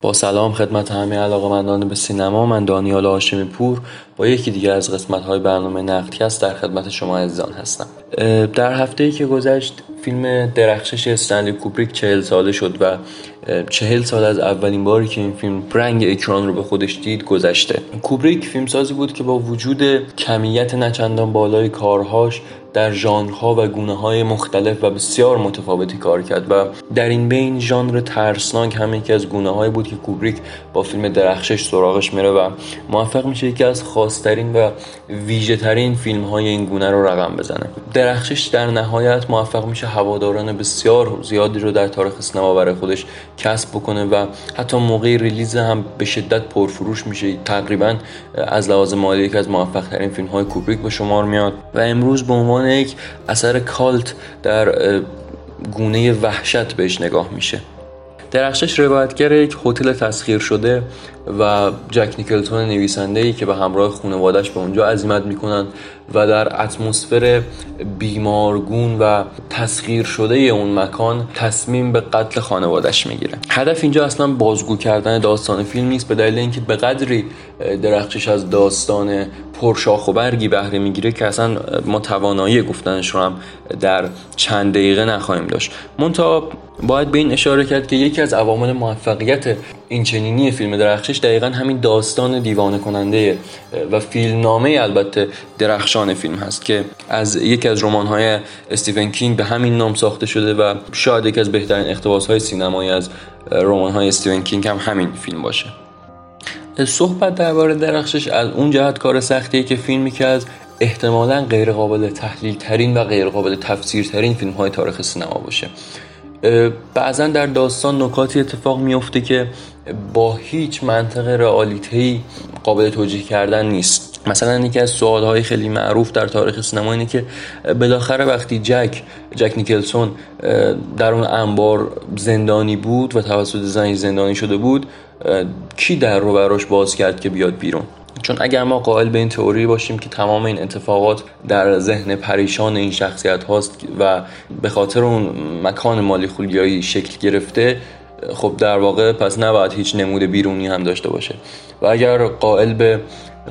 با سلام خدمت همه علاقمندان به سینما. من دانیال هاشمی پور با یکی دیگه از قسمت های برنامه نقدکست در خدمت شما عزیزان هستم. در هفته ای که گذشت فیلم درخشش استنلی کوبریک چهل ساله شد و چهل سال از اولین باری که این فیلم رنگ اکران رو به خودش دید گذشته. کوبریک فیلمسازی بود که با وجود کمیت نچندان بالای کارهاش در ژانرها و گونه های مختلف و بسیار متفاوتی کار کرد و در این بین ژانر ترسناک هم یکی از گونه هایی بود که کوبریک با فیلم درخشش سراغش میره و موفق میشه یکی از خاصترین و ویژه ترین فیلم های این گونه رو رقم بزنه. درخشش در نهایت موفق میشه هواداران بسیار زیادی رو در تاریخ سینما برای خودش کسب بکنه و حتی موقع ریلیز هم به شدت پرفروش میشه. تقریبا از لحاظ مالی یکی از موفق ترین فیلم های کوبریک به شمار میاد. و امروز به عنوان یک اثر کالت در گونه وحشت بهش نگاه میشه. درخشش روایتگر یک هتل تسخیر شده و جک نیکلتون نویسنده ای که به همراه خانوادش به اونجا عزیمت می‌کنن و در اتمسفر بیمارگون و تسخیر شده اون مکان تصمیم به قتل خانوادش می‌گیره. هدف اینجا اصلا بازگو کردن داستان فیلم نیست به دلیل اینکه به قدری درخشش از داستان پرشاخ و برگی بهره می‌گیره که اصلا ما توانایی گفتنش رو هم در چند دقیقه نخواهیم داشت. منتها باید به این اشاره کرد که یکی از عوامل موفقیت این چنینی فیلم درخشش دقیقا همین داستان دیوانه کننده و فیلمنامه البته درخشان فیلم هست که از یکی از های استیون کینگ به همین نام ساخته شده و شاید یکی از بهترین اقتباس های سینمایی از های استیون کینگ هم همین فیلم باشه. صحبت درباره درخشش از اون جهت کار سختیه که فیلمی که از احتمالا غیر قابل تحلیل ترین و غیر قابل تفسیر ترین فیلم های تاریخ سینما باشه. بعضا در داستان نکاتی اتفاق میفته که با هیچ منطق رئالیتی قابل توجیه کردن نیست. مثلا یکی از های خیلی معروف در تاریخ سینما اینه که بالاخره وقتی جک جک نیکلسون در اون انبار زندانی بود و توسط زنی زندانی شده بود کی در رو براش باز کرد که بیاد بیرون؟ چون اگر ما قائل به این تئوری باشیم که تمام این اتفاقات در ذهن پریشان این شخصیت هاست و به خاطر اون مکان مالی خولیایی شکل گرفته خب در واقع پس نباید هیچ نمود بیرونی هم داشته باشه. و اگر قائل به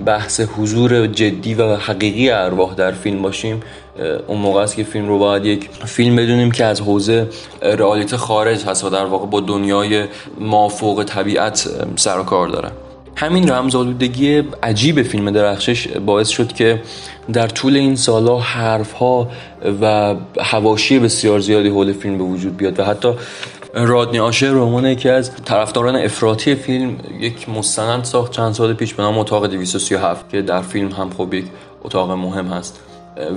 بحث حضور جدی و حقیقی ارواح در فیلم باشیم اون موقع است که فیلم رو باید یک فیلم بدونیم که از حوزه رئالیت خارج هست و در واقع با دنیای مافوق طبیعت سر و کار داره. همین رمزآلودگی عجیب فیلم درخشش باعث شد که در طول این سالها حرفها و هواشی بسیار زیادی حول فیلم به وجود بیاد و حتی رادنی آشر رومان یکی از طرفداران افراطی فیلم یک مستند ساخت چند سال پیش به نام اتاق 237 که در فیلم هم خب یک اتاق مهم هست.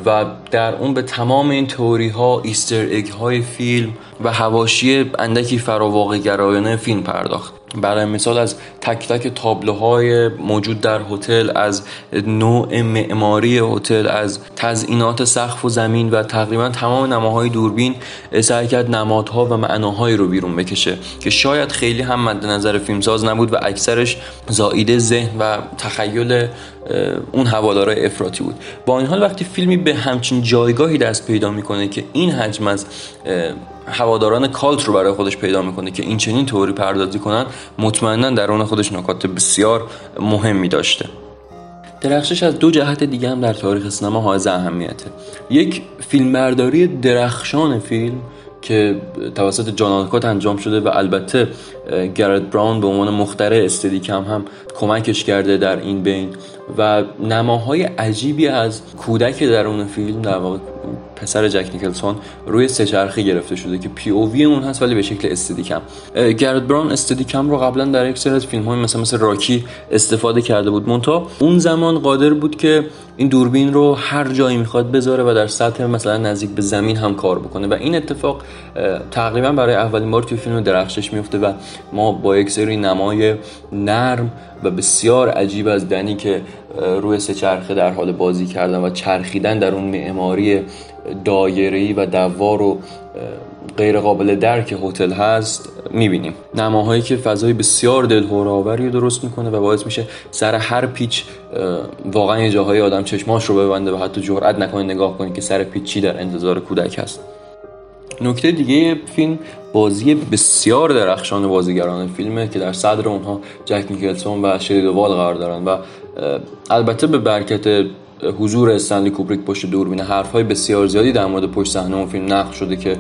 و در اون به تمام این توری ها ایستر اگ های فیلم و هواشی اندکی فراواقع گرایانه فیلم پرداخت. برای مثال از تک تک تابلوهای موجود در هتل از نوع معماری هتل از تزئینات سقف و زمین و تقریبا تمام نماهای دوربین سعی کرد نمادها و معناهایی رو بیرون بکشه که شاید خیلی هم مد نظر فیلمساز نبود و اکثرش زائیده ذهن و تخیل اون هوادارای افراطی بود. با این حال وقتی فیلمی به همچین جایگاهی دست پیدا می‌کنه که این حجم از هواداران کالت رو برای خودش پیدا می‌کنه که این چنین توری پردازی کنن مطمئنا در اون خودش نکات بسیار مهمی داشته. درخشش از دو جهت دیگه هم در تاریخ سینما حائز اهمیته. یک فیلمبرداری درخشان فیلم که توسط جان انجام شده و البته گرد براون به عنوان مختره استدیکم هم کمکش کرده در این بین و نماهای عجیبی از کودک درون فیلم در واقع پسر جک نیکلسون روی سه گرفته شده که پی او وی اون هست ولی به شکل استدیکم گرد براون استدیکم رو قبلا در یک سری از فیلم های مثل مثل راکی استفاده کرده بود. مونتا اون زمان قادر بود که این دوربین رو هر جایی می‌خواد بذاره و در سطح مثلا نزدیک به زمین هم کار بکنه. و این اتفاق تقریبا برای اولین بار توی فیلم درخشش میفته و ما با یک سری نمای نرم و بسیار عجیب از دنی که روی سه چرخه در حال بازی کردن و چرخیدن در اون معماری دایره‌ای و دوار و غیر قابل درک هتل هست می‌بینیم. نماهایی که فضای بسیار دلهوراوری رو درست می‌کنه و باعث میشه سر هر پیچ واقعا یه جاهای آدم چشماش رو ببنده و حتی جرئت نکنه نگاه کنه که سر پیچ چی در انتظار کودک هست. نکته دیگه فیلم بازی بسیار درخشان بازیگران فیلمه که در صدر اونها جک نیکلسون و شرید وال قرار دارن و البته به برکت حضور استنلی کوبریک پشت دوربین حرفهای بسیار زیادی در مورد پشت صحنه اون فیلم نقل شده که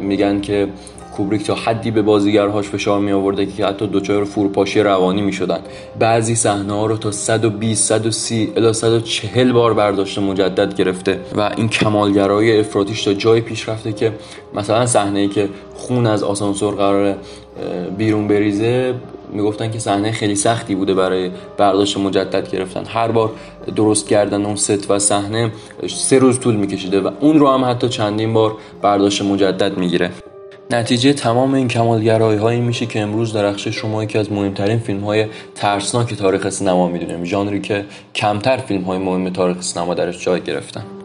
میگن که کوبریک تا حدی به بازیگرهاش فشار می آورده که حتی دچار فروپاشی روانی می شدن بعضی صحنه ها رو تا 120 130 الی 140 بار برداشت مجدد گرفته و این کمالگرایی افراطیش تا جای پیش رفته که مثلا صحنه ای که خون از آسانسور قرار بیرون بریزه می‌گفتن که صحنه خیلی سختی بوده برای برداشت مجدد گرفتن. هر بار درست کردن اون ست و صحنه سه روز طول میکشیده و اون رو هم حتی چندین بار برداشت مجدد می‌گیره. نتیجه تمام این کمالگرایی هایی میشه که امروز درخش شما یکی از مهمترین فیلم های ترسناک تاریخ سینما می‌دونیم. ژانری که کمتر فیلم های مهم تاریخ سینما درش جای گرفتن.